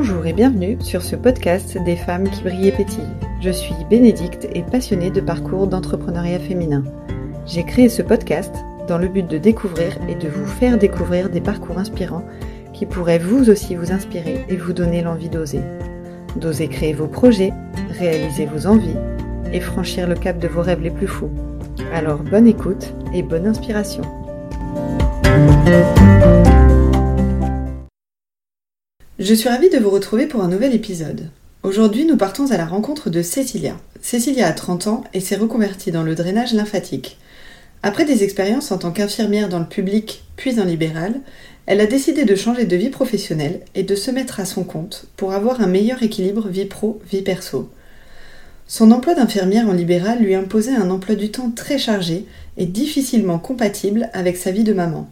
Bonjour et bienvenue sur ce podcast des femmes qui brillent et pétillent. Je suis Bénédicte et passionnée de parcours d'entrepreneuriat féminin. J'ai créé ce podcast dans le but de découvrir et de vous faire découvrir des parcours inspirants qui pourraient vous aussi vous inspirer et vous donner l'envie d'oser. D'oser créer vos projets, réaliser vos envies et franchir le cap de vos rêves les plus fous. Alors bonne écoute et bonne inspiration. Je suis ravie de vous retrouver pour un nouvel épisode. Aujourd'hui, nous partons à la rencontre de Cécilia. Cécilia a 30 ans et s'est reconvertie dans le drainage lymphatique. Après des expériences en tant qu'infirmière dans le public puis en libéral, elle a décidé de changer de vie professionnelle et de se mettre à son compte pour avoir un meilleur équilibre vie pro-vie perso. Son emploi d'infirmière en libéral lui imposait un emploi du temps très chargé et difficilement compatible avec sa vie de maman.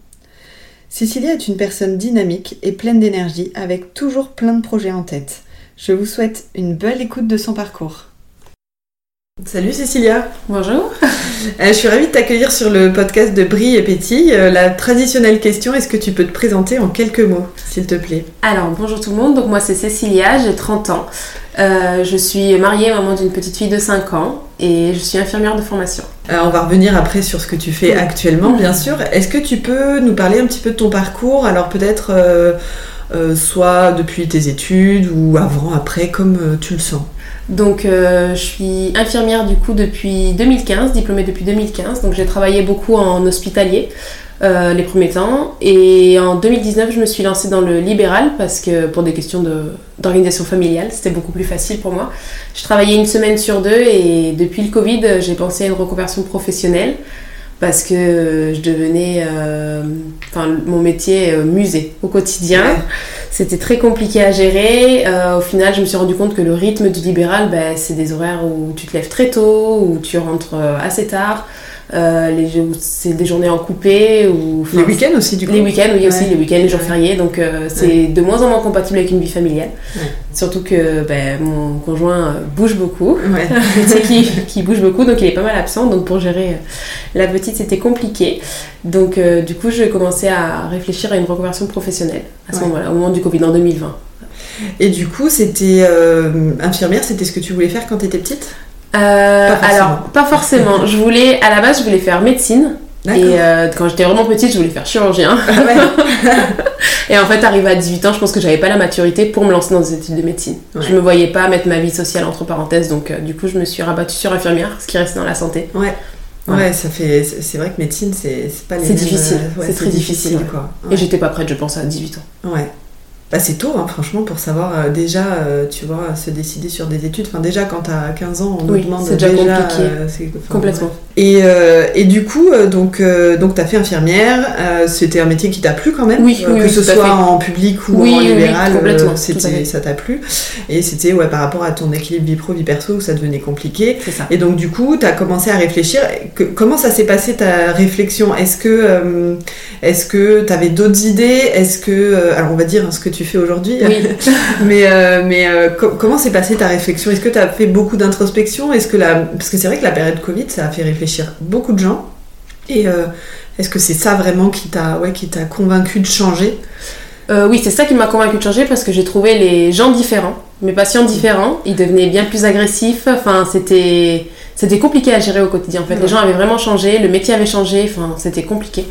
Cécilia est une personne dynamique et pleine d'énergie avec toujours plein de projets en tête. Je vous souhaite une belle écoute de son parcours. Salut Cécilia Bonjour euh, Je suis ravie de t'accueillir sur le podcast de Brille et Pétille. Euh, la traditionnelle question, est-ce que tu peux te présenter en quelques mots, s'il te plaît? Alors, bonjour tout le monde, donc moi c'est Cécilia, j'ai 30 ans. Euh, je suis mariée, maman d'une petite fille de 5 ans et je suis infirmière de formation. on va revenir après sur ce que tu fais actuellement, bien sûr. Est-ce que tu peux nous parler un petit peu de ton parcours Alors peut-être soit depuis tes études ou avant, après, comme tu le sens? Donc euh, je suis infirmière du coup depuis 2015, diplômée depuis 2015. Donc j'ai travaillé beaucoup en hospitalier euh, les premiers temps. Et en 2019 je me suis lancée dans le libéral parce que pour des questions d'organisation familiale c'était beaucoup plus facile pour moi. Je travaillais une semaine sur deux et depuis le Covid j'ai pensé à une reconversion professionnelle parce que je devenais, euh, enfin mon métier musée au quotidien. C'était très compliqué à gérer. Euh, au final, je me suis rendu compte que le rythme du libéral, ben, c'est des horaires où tu te lèves très tôt, où tu rentres euh, assez tard. Euh, les c'est des journées en coupé ou les week-ends aussi du coup les week-ends oui aussi les week-ends les jours fériés. Donc euh, c'est de moins en moins compatible avec une vie familiale. Surtout que ben, mon conjoint bouge beaucoup. Qui, qui bouge beaucoup donc il est pas mal absent. Donc pour gérer la petite c'était compliqué. Donc du coup j'ai commencé à réfléchir à une reconversion professionnelle à ce moment-là au moment du Covid en 2020 et du coup c'était infirmière c'était ce que tu voulais faire quand tu étais petite? Euh, alors, pas forcément. je voulais, à la base, je voulais faire médecine. Et euh, quand j'étais vraiment petite, je voulais faire chirurgien. Ah et en fait, arrivé à 18 ans, je pense que j'avais pas la maturité pour me lancer dans des études de médecine. Je me voyais pas mettre ma vie sociale entre parenthèses, donc euh, du coup, je me suis rabattue sur infirmière, ce qui reste dans la santé. Ouais. Ouais, ça fait. C'est vrai que médecine, c'est pas les C'est difficile. c'est très difficile. quoi. Et j'étais pas prête, je pense, à 18 ans. Ouais. Bah, c'est tôt, hein, franchement, pour savoir euh, déjà, euh, tu vois, se décider sur des études. Enfin, déjà, quand t'as 15 ans, on nous demande c'est déjà, compliqué. Euh, Complètement. Et, et, du coup, donc, donc t'as fait infirmière. c'était un métier qui t'a plu quand même Oui, Que ce soit en public ou en libéral, c'était, ça t'a plu. Et c'était ouais, par rapport à ton équilibre vie pro, vie perso, où ça devenait compliqué. C'est ça. Et donc, du coup, t'as commencé à réfléchir. Que, comment ça s'est passé ta réflexion? Est-ce que est-ce que t'avais d'autres idées? Est-ce que, alors on va dire ce que tu fais aujourd'hui. Oui. mais euh, mais euh, comment s'est passée ta réflexion? Est-ce que tu as fait beaucoup d'introspection? Est-ce que la... Parce que c'est vrai que la période Covid, ça a fait réfléchir beaucoup de gens. Et euh, est-ce que c'est ça vraiment qui t'a ouais, qui t'a convaincu de changer? Oui, c'est ça qui m'a convaincu de changer parce que j'ai trouvé les gens différents, mes patients différents. Ils devenaient bien plus agressifs. Enfin, c'était c'était compliqué à gérer au quotidien. En fait, les gens avaient vraiment changé, le métier avait changé. Enfin, c'était compliqué.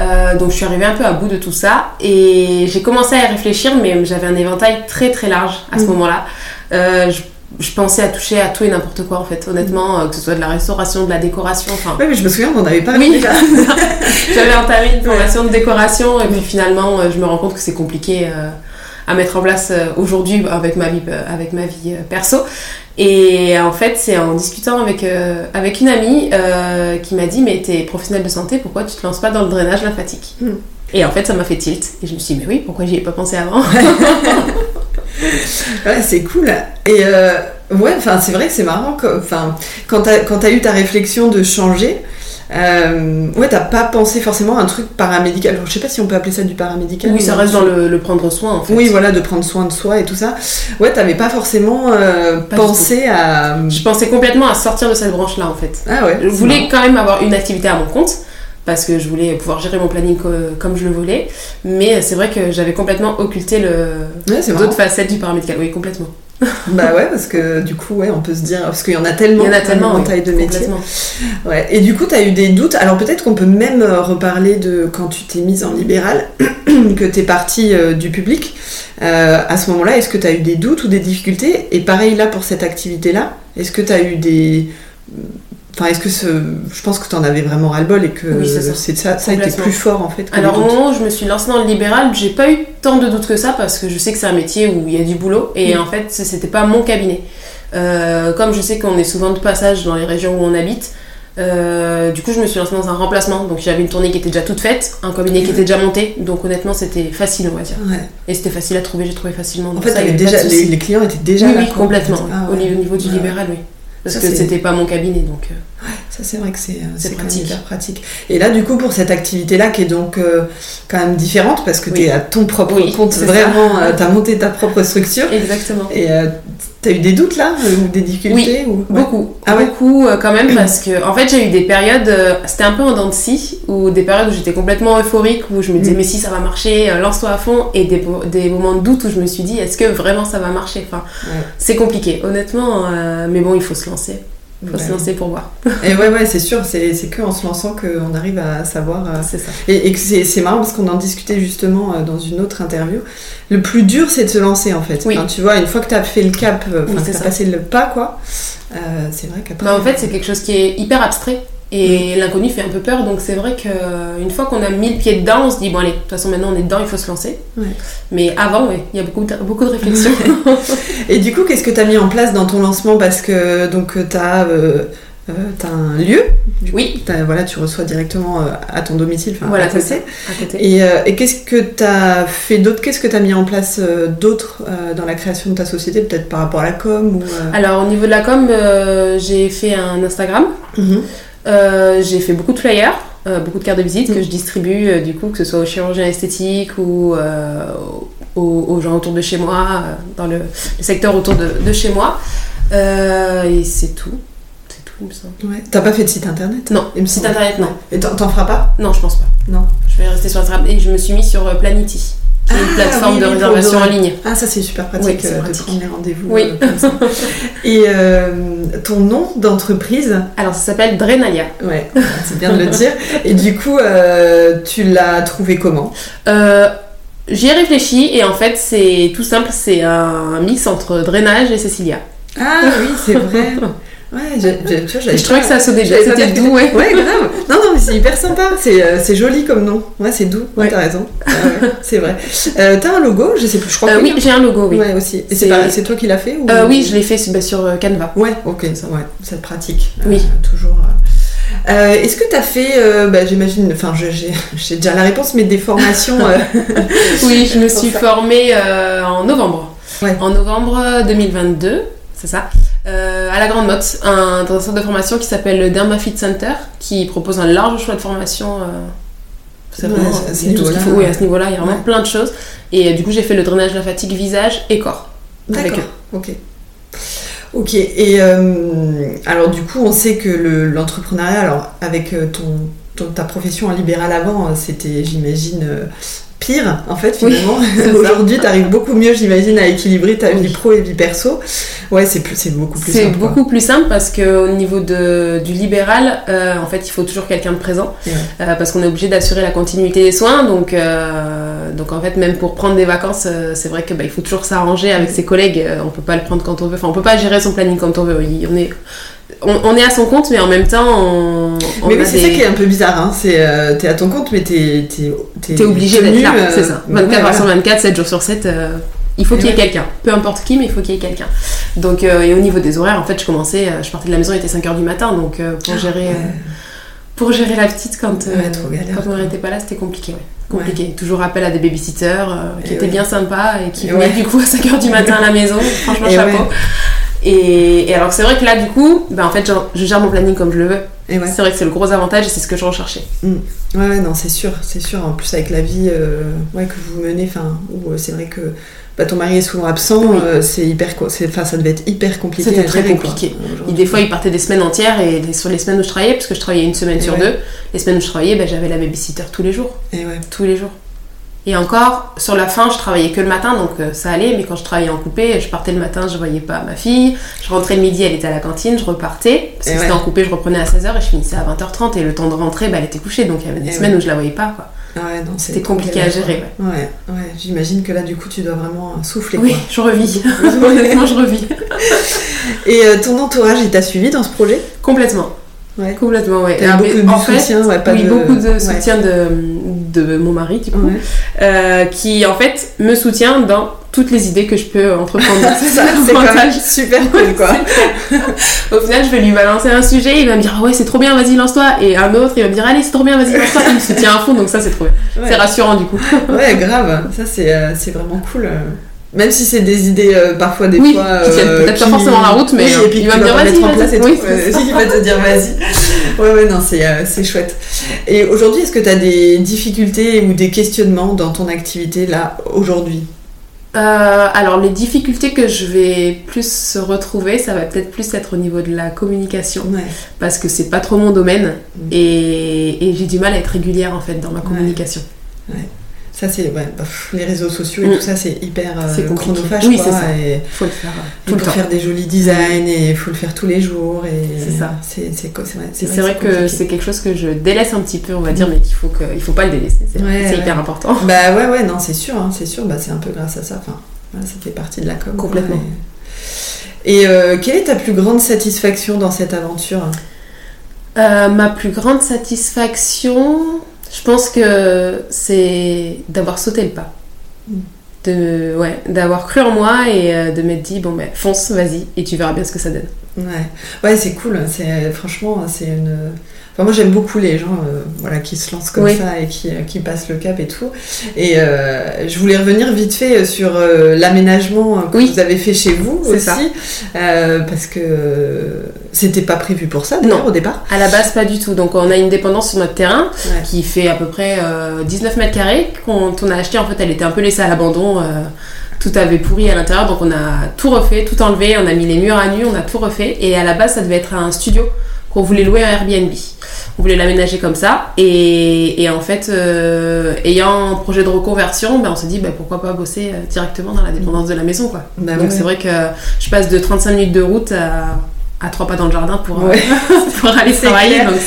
Euh, donc je suis arrivée un peu à bout de tout ça et j'ai commencé à y réfléchir, mais j'avais un éventail très très large à ce mm. moment-là. Euh, je, pensais à toucher à tout et n'importe quoi en fait, honnêtement, euh, que ce soit de la restauration, de la décoration. Enfin... Oui, mais je me souviens qu'on avait pas Oui, j'avais entamé une formation de décoration et puis finalement je me rends compte que c'est compliqué à mettre en place aujourd'hui avec ma vie, avec ma vie perso. Et en fait, c'est en discutant avec, euh, avec une amie euh, qui m'a dit Mais t'es professionnelle de santé, pourquoi tu te lances pas dans le drainage lymphatique hmm. Et en fait, ça m'a fait tilt. Et je me suis dit Mais oui, pourquoi j'y ai pas pensé avant Ouais, c'est cool. Et euh, ouais, enfin, c'est vrai que c'est marrant. Enfin, quand t'as as eu ta réflexion de changer, euh, ouais, t'as pas pensé forcément à un truc paramédical. je sais pas si on peut appeler ça du paramédical. Oui, ça reste dans le, prendre soin en fait. Oui, voilà, de prendre soin de soi et tout ça. Ouais, t'avais pas forcément euh, pensé à. Je pensais complètement à sortir de cette branche-là en fait. Ah ouais. Je voulais quand même avoir une activité à mon compte. parce que je voulais pouvoir gérer mon planning comme je le voulais. Mais c'est vrai que j'avais complètement occulté le d'autres facettes du paramédical. Oui, complètement. bah ouais, parce que du coup, ouais, on peut se dire, parce qu'il y en a tellement, il y en a tellement en taille de métier. Ouais. Et du coup, tu as eu des doutes. Alors peut-être qu'on peut même euh, reparler de quand tu t'es mise en libéral, que tu es partie euh, du public. Euh, à ce moment-là, est-ce que tu as eu des doutes ou des difficultés? Et pareil là pour cette activité-là, est-ce que tu as eu des Enfin, est-ce que ce... je pense que tu en avais vraiment ras-le-bol et que c'est ça, ça a été plus fort en fait Alors, au moment où je me suis lancée dans le libéral, j'ai pas eu tant de doutes que ça parce que je sais que c'est un métier où il y a du boulot et mm. en fait, c'était pas mon cabinet. Euh, comme je sais qu'on est souvent de passage dans les régions où on habite, euh, du coup, je me suis lancée dans un remplacement. Donc, j'avais une tournée qui était déjà toute faite, un cabinet qui était déjà monté. Donc, honnêtement, c'était facile, on va dire. Et c'était facile à trouver, j'ai trouvé facilement. en fait, déjà, les, clients étaient déjà oui, là. Oui, complètement. Ah au niveau du libéral, oui. Parce que c'était pas mon cabinet, donc. Euh, ouais, ça c'est vrai que c'est euh, pratique. pratique. Et là, du coup, pour cette activité-là, qui est donc euh, quand même différente, parce que tu es à ton propre compte, vraiment, tu as monté ta propre structure. Exactement. Et T'as eu des doutes là ou des difficultés oui, beaucoup, ah beaucoup quand même parce que en fait j'ai eu des périodes, c'était un peu en dents de scie, ou des périodes où j'étais complètement euphorique où je me disais mm. mais si ça va marcher, lance-toi à fond et des, des, moments de doute où je me suis dit est-ce que vraiment ça va marcher. Enfin, c'est compliqué honnêtement, mais bon il faut se lancer. Il faut se lancer pour voir. et ouais, ouais, c'est sûr, c'est, c'est que en se lançant qu'on arrive à savoir. Euh, c'est ça. Et, et c'est, marrant parce qu'on en discutait justement euh, dans une autre interview. Le plus dur, c'est de se lancer en fait. Oui. tu vois, une fois que tu as fait le cap, euh, enfin, que tu as passé le pas, quoi, c'est vrai qu'après. Bah, en fait, c'est quelque chose qui est hyper abstrait. Et l'inconnu fait un peu peur, donc c'est vrai qu'une fois qu'on a mis le pied dedans, on se dit, bon allez, de toute façon maintenant on est dedans, il faut se lancer. Mais avant, oui, il y a beaucoup de, beaucoup de réflexions. et du coup, qu'est-ce que tu as mis en place dans ton lancement? Parce que donc tu as, euh, euh, un lieu, oui. voilà, tu reçois directement euh, à ton domicile, voilà, à côté. Et, et qu'est-ce que tu as fait d'autre? Qu'est-ce que tu as mis en place d'autre dans la création de ta société, peut-être par rapport à la com ou, Alors au niveau de la com, j'ai fait un Instagram. Euh, j'ai fait beaucoup de flyers, euh, beaucoup de cartes de visite que mm. je distribue, euh, du coup, que ce soit aux chirurgiens esthétiques ou aux, gens autour de chez moi, dans le, secteur autour de, chez moi. et c'est tout. C'est tout, il me semble. Ouais. T'as pas fait de site internet? Non, le site internet, non. Et t'en feras pas? Non, je pense pas. Non. Je vais rester sur Instagram. Et je me suis mis sur Planity une ah, plateforme de réservation en ligne. Ah, ça c'est super pratique, euh, de prendre les rendez-vous. Oui. Euh, Et euh, ton nom d'entreprise Alors, ça s'appelle Drenalia. Ouais, c'est bien de le dire. Et du coup, tu l'as trouvé comment? J'y ai réfléchi et en fait, c'est tout simple, c'est un mix entre drainage et Cecilia. Ah oui, c'est vrai. Ouais, je, je trouvais que ça sonnait bien, c'était doux, ouais. Ouais, grave. Non, non, mais c'est hyper sympa. C'est, euh, c'est joli comme nom. Ouais, c'est doux. Ouais, t'as raison. c'est vrai. Euh, t'as un logo? Je sais plus, je crois euh, Oui, j'ai un logo, oui. Ouais, aussi. Et c'est, c'est toi qui l'as fait ou... Oui, je l'ai fait bah, sur Canva. Ouais, ok, ça. Ouais, cette pratique. Oui. toujours. est-ce que tu as fait, bah, j'imagine, enfin j'ai, déjà la réponse, mais des formations Oui, je me suis formée en novembre. Ouais. En novembre 2022, c'est ça. Euh, à la Grande Motte, un, dans un centre de formation qui s'appelle le Dermafit Center, qui propose un large choix de formation. Euh, c'est vraiment à ce niveau-là. Oui, à ce niveau-là, il y a vraiment plein de choses. Et euh, du coup, j'ai fait le drainage lymphatique visage et corps. D'accord. Ok. Ok. Et alors, du coup, on sait que l'entrepreneuriat, alors avec ton, ta profession en libéral avant, c'était, j'imagine, pire en fait finalement. Aujourd'hui, tu arrives beaucoup mieux, j'imagine, à équilibrer ta vie pro et vie perso. Ouais, c'est c'est beaucoup plus simple. C'est beaucoup plus simple parce que au niveau de, du libéral, euh, en fait, il faut toujours quelqu'un de présent euh, parce qu'on est obligé d'assurer la continuité des soins. Donc, euh, donc en fait, même pour prendre des vacances, c'est vrai que bah, faut toujours s'arranger avec ses collègues. on peut pas le prendre quand on veut. Enfin, on peut pas gérer son planning quand on veut. On est on, est à son compte, mais en même temps, on. mais, c'est ça qui est un peu bizarre, hein. C'est, euh, t'es à ton compte, mais t'es. T'es, obligé d'être là, c'est ça. 24 heures sur 24, 7 jours sur 7, euh, il faut qu'il y ait quelqu'un. Peu importe qui, mais il faut qu'il y ait quelqu'un. Donc, euh, et au niveau des horaires, en fait, je commençais, je partais de la maison, il était 5 h du matin, donc pour ah, gérer. pour gérer la petite quand, quand on n'était pas là, c'était compliqué. Compliqué. Toujours appel à des babysitters qui étaient bien sympas et qui venaient du coup à 5 h du matin à la maison. Franchement, chapeau. Et, alors c'est vrai que là, du coup, ben, en fait, je, gère mon planning comme je le veux. C'est vrai que c'est le gros avantage et c'est ce que je recherchais. Mm. Ouais, non, c'est sûr, c'est sûr. En plus, avec la vie euh, ouais, que vous menez, enfin, euh, c'est vrai que bah, ton mari est souvent absent, Oui. euh, c'est hyper, enfin, ça devait être hyper compliqué. C'était très gérer, compliqué. Et des fois, il partait des semaines entières et les- sur les semaines où je travaillais, parce que je travaillais une semaine Et sur ouais. deux, les semaines où je travaillais, ben, j'avais la babysitter tous les jours. Et ouais. Tous les jours. Et encore, sur la fin, je travaillais que le matin, donc euh, ça allait, mais quand je travaillais en coupé, je partais le matin, je voyais pas ma fille, je rentrais le midi, elle était à la cantine, je repartais, parce que ouais. c'était en coupé, je reprenais à 16h et je finissais à 20h30, et le temps de rentrer, bah, elle était couchée, donc il y avait des Et semaines ouais. où je la voyais pas, quoi. Ah ouais, C'était compliqué à gérer, ouais. Ouais, ouais. J'imagine que là, du coup, tu dois vraiment souffler. Oui, quoi. je revis. Honnêtement, je revis. Et euh, ton entourage, il t'a suivi dans ce projet? Complètement. Ouais. Complètement, ouais. Ah, beaucoup en fait, soutien, ouais, pas oui, de... beaucoup de ouais. soutien de, de mon mari, du coup, Ouais. euh, qui en fait me soutient dans toutes les idées que je peux entreprendre. C'est ça, c'est quand même super cool, quoi. Au final, je vais lui balancer un sujet, il va me dire ah ouais c'est trop bien, vas-y lance-toi, et un autre il va me dire allez c'est trop bien, vas-y lance-toi, il me soutient à fond, donc ça c'est trop bien. C'est rassurant du coup. Ouais, grave. Ça, c'est euh, vraiment cool. euh. Même si c'est des idées, euh, parfois, des Oui, fois... tiennent peut-être pas forcément la route, mais, Oui, euh, et puis il que va me dire, vas-y, mettre en vas-y. place et Oui, tout. Euh. Il va te dire vas-y. Ouais, ouais, non, c'est euh, c'est chouette. Et aujourd'hui, est-ce que tu as des difficultés ou des questionnements dans ton activité, là, aujourd'hui? Euh, alors les difficultés que je vais plus retrouver, ça va peut-être plus être au niveau de la communication, Ouais. parce que c'est pas trop mon domaine, Mm. et, et j'ai du mal à être régulière en fait dans ma communication. Ça, c'est... Ouais, bah, les réseaux sociaux et Mm. tout ça, c'est hyper euh, chronophage, Oui, quoi, ça. et- Faut le faire euh, Il tout le faut temps. faire des jolis designs et il faut le faire tous les jours. et C'est ça. C'est vrai, que c'est quelque chose que je délaisse un petit peu, on va dire, mais qu'il faut que, il faut pas le délaisser. C'est Ouais, hyper important. Bah ouais, ouais, non, c'est sûr, hein, c'est sûr. Bah, c'est un peu grâce à ça. Enfin, voilà, ça fait partie de la com. quoi, Complètement. Et, et, euh, quelle est ta plus grande satisfaction dans cette aventure? Euh, ma plus grande satisfaction, je pense que c'est d'avoir sauté le pas. De, ouais, d'avoir cru en moi et euh, de m'être dit, bon, ben, fonce, vas-y, et tu verras bien ce que ça donne. Ouais, ouais, c'est cool. C'est franchement, c'est une. Enfin, moi, j'aime beaucoup les gens, euh, voilà, qui se lancent comme Oui. ça et qui, euh, qui passent le cap et tout. Et euh, je voulais revenir vite fait sur euh, l'aménagement que Oui. vous avez fait chez vous aussi, ça. parce que c'était pas prévu pour ça Non. au départ. À la base, pas du tout. Donc, on a une dépendance sur notre terrain Ouais. qui fait à peu près euh, 19 mètres carrés. Quand on a acheté, en fait, elle était un peu laissée à l'abandon. Tout avait pourri à l'intérieur, donc on a tout refait, tout enlevé, on a mis les murs à nu, on a tout refait. Et à la base, ça devait être un studio qu'on voulait louer à Airbnb. On voulait l'aménager comme ça. Et, et en fait, euh, ayant un projet de reconversion, ben, on s'est dit ben, pourquoi pas bosser euh, directement dans la dépendance de la maison. Quoi. Bah donc ouais. c'est vrai que je passe de 35 minutes de route à, à trois pas dans le jardin pour, euh, Ouais. pour aller travailler. clair. Donc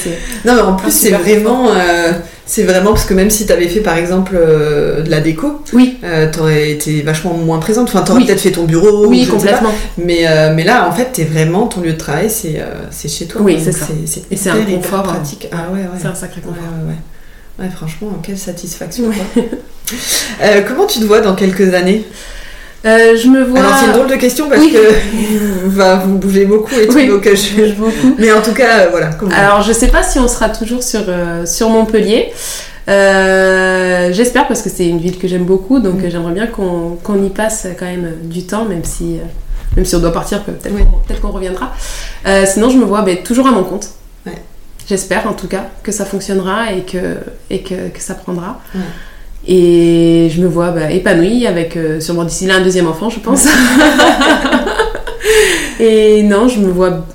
Non, mais en plus, Ah, c'est vraiment. euh, c'est vraiment parce que même si t'avais fait par exemple euh, de la déco, Oui. euh, t'aurais été vachement moins présente. Enfin, t'aurais Oui. peut-être fait ton bureau. oui, complètement. Mais, mais là, en fait, t'es vraiment. Ton lieu de travail, c'est chez toi. Oui, c'est ça. Et c'est un confort, hein. pratique. Ah ouais, ouais. C'est un sacré confort. ouais, ouais. Ouais, franchement, quelle satisfaction. quoi. Comment tu te vois dans quelques années? Euh, je me vois. Alors, c'est une drôle de question parce Oui. que vous bougez beaucoup et tout. Oui, donc, euh, je bouge beaucoup. Mais en tout cas, euh, voilà. comment- Alors, je sais pas si on sera toujours sur, euh, sur Montpellier. J'espère parce que c'est une ville que j'aime beaucoup, donc Mm. j'aimerais bien qu'on y passe quand même du temps, même si, même si on doit partir, peut-être Oui. qu'on reviendra. Sinon, je me vois ben, toujours à mon compte. Ouais. J'espère en tout cas que ça fonctionnera et que, et que, que ça prendra. Ouais. Et je me vois ben, épanouie avec euh, sûrement d'ici là un deuxième enfant, je pense. et non, je me vois,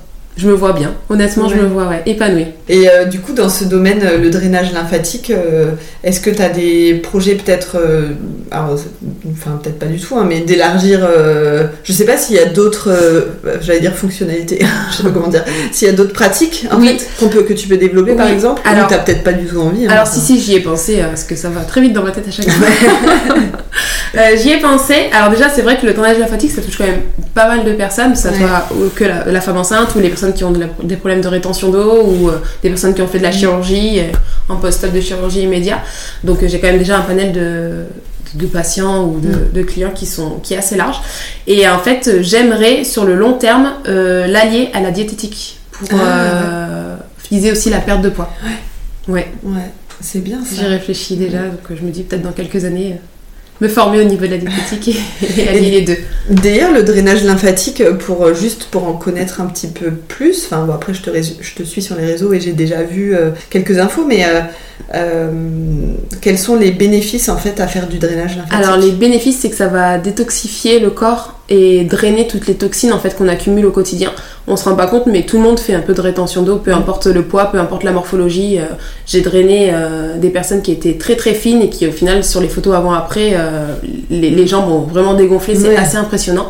je me vois bien. Honnêtement, je me vois ouais, épanouie. Et euh, du coup, dans ce domaine, euh, le drainage lymphatique, euh, est-ce que tu as des projets peut-être, euh, enfin peut-être pas du tout, hein, mais d'élargir, je sais pas s'il y a d'autres, j'allais dire fonctionnalités, je sais pas comment dire, s'il y a d'autres pratiques en Oui. fait, qu'on peut, que tu peux développer par exemple, Alors- ou t'as peut-être pas du tout envie. hein, Alors si si j'y ai pensé parce que ça va très vite dans ma tête à chaque fois. J'y ai pensé. Alors déjà c'est vrai que le drainage lymphatique ça touche quand même pas mal de personnes, que ça Ouais. soit que la, la femme enceinte ou les personnes qui ont de la- des problèmes de rétention d'eau ou euh, des personnes qui ont fait de la chirurgie euh, en post-op de chirurgie immédiat. Donc euh, j'ai quand même déjà un panel de de patients ou de, Mm. de clients qui sont qui est assez large et en fait j'aimerais sur le long terme euh, l'allier à la diététique pour Ah, euh, viser aussi la perte de poids ouais Ouais, c'est bien ça. J'y réfléchis déjà, donc je me dis peut-être dans quelques années. Me former au niveau de la diététique et, allier les deux. D'ailleurs, le drainage lymphatique, pour euh, juste pour en connaître un petit peu plus, enfin bon, après je te, je te suis sur les réseaux et j'ai déjà vu euh, quelques infos, mais euh, quels sont les bénéfices en fait à faire du drainage lymphatique? Alors les bénéfices, c'est que ça va détoxifier le corps et drainer toutes les toxines en fait qu'on accumule au quotidien. On se rend pas compte, mais tout le monde fait un peu de rétention d'eau, peu importe le poids, peu importe la morphologie. j'ai drainé des personnes qui étaient très très fines et qui au final sur les photos avant-après, les, jambes ont vraiment dégonflé, c'est assez impressionnant.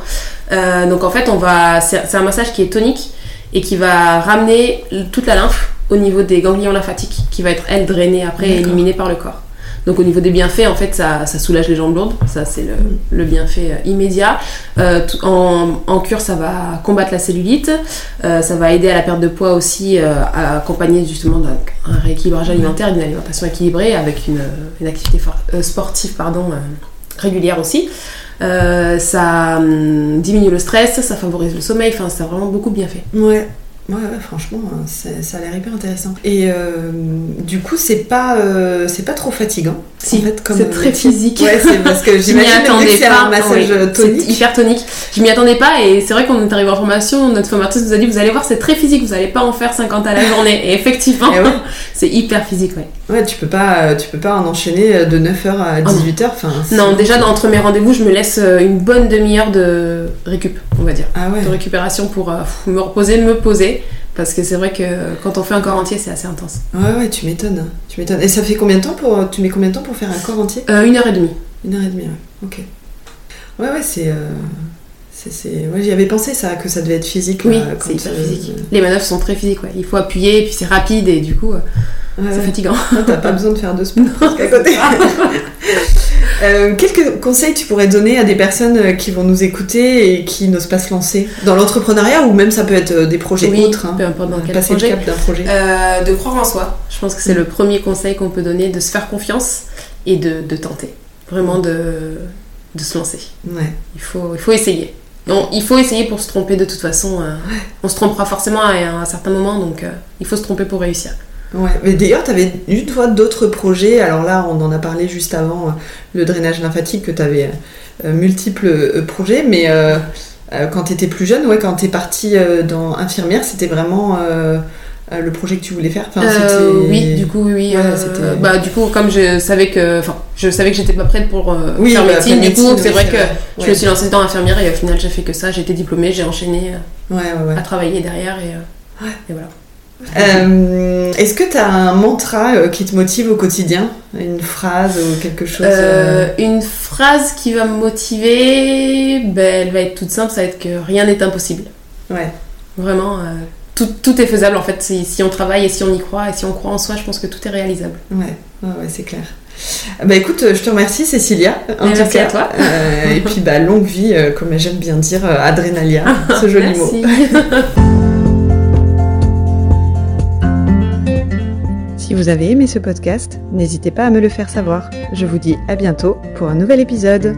Euh, donc en fait, on va, c'est un massage qui est tonique et qui va ramener toute la lymphe au niveau des ganglions lymphatiques, qui va être elle drainée après et éliminée par le corps. Donc au niveau des bienfaits, en fait, ça, soulage les jambes lourdes, ça c'est le, bienfait euh, immédiat. Euh, en, cure, ça va combattre la cellulite, ça va aider à la perte de poids aussi, à accompagner justement d'un rééquilibrage alimentaire, d'une alimentation équilibrée avec une, une activité sportive pardon, régulière aussi. Euh, ça hum, diminue le stress, ça favorise le sommeil, enfin, ça a vraiment beaucoup bien fait. Ouais. Ouais, franchement, hein, ça a l'air hyper intéressant. Et euh, du coup, c'est pas, euh, c'est pas trop fatigant. Si, en fait, c'est très physique. Ouais, c'est parce que j'imagine que c'est un massage tonique. hyper tonique. Je m'y attendais pas et c'est vrai qu'on est arrivé en formation, notre formatrice nous a dit vous allez voir, c'est très physique, vous allez pas en faire 50 à la journée. Et effectivement, eh c'est hyper physique, ouais. Ouais, tu peux pas, tu peux pas en enchaîner de 9h à 18h. Enfin, non, déjà, entre mes rendez-vous, je me laisse une bonne demi-heure de récup, on va dire. Ah ouais. De récupération pour me reposer, me poser parce que c'est vrai que quand on fait un corps entier, c'est assez intense. Ouais, ouais, tu m'étonnes. Tu m'étonnes. Et ça fait combien de temps pour. Tu mets combien de temps pour faire un corps entier? Euh, Une heure et demie. Une heure et demie, ouais. Ok. Ouais, ouais, c'est. Euh... c'est, Ouais, j'y avais pensé ça, que ça devait être physique. Oui, c'est hyper physique. Les manœuvres sont très physiques, ouais. Il faut appuyer, et puis c'est rapide, et du coup, c'est fatigant. T'as pas besoin de faire de sport à côté. Euh, quelques conseils tu pourrais donner à des personnes euh, qui vont nous écouter et qui n'osent pas se lancer dans l'entrepreneuriat ou même ça peut être euh, des projets autres hein, peu importe dans quel passer projet. le cap d'un projet de croire en soi je pense que c'est le premier conseil qu'on peut donner de se faire confiance et de, de tenter vraiment de, de se lancer ouais. il, faut, il faut essayer non, il faut essayer pour se tromper de toute façon. On se trompera forcément à un certain moment, donc il faut se tromper pour réussir. Ouais, mais d'ailleurs, tu avais une fois d'autres projets. Alors là, on en a parlé juste avant euh, le drainage lymphatique, que tu avais euh, euh, multiples projets. Mais quand tu étais plus jeune, ouais, quand tu es partie dans infirmière, c'était vraiment le projet que tu voulais faire? Enfin, Oui, du coup, oui. bah, du coup, comme je savais que, enfin, je savais que j'étais pas prête pour faire bah, médecine, du coup, c'est vrai que je me suis lancée dans infirmière et au final, j'ai fait que ça. J'ai été diplômée, j'ai enchaîné à travailler derrière et, et voilà. Euh, est-ce que tu as un mantra euh, qui te motive au quotidien? Une phrase ou quelque chose euh, Une phrase qui va me motiver, ben, elle va être toute simple, ça va être que rien n'est impossible. Ouais. Vraiment, tout, tout, est faisable en fait. Si, si, on travaille et si on y croit et si on croit en soi, je pense que tout est réalisable. Ouais, ouais, c'est clair. Bah écoute, je te remercie Cécilia. En tout merci cas. à toi. et puis bah longue vie, comme j'aime bien dire, Adrénalia, ce joli mot. Si vous avez aimé ce podcast, n'hésitez pas à me le faire savoir. Je vous dis à bientôt pour un nouvel épisode.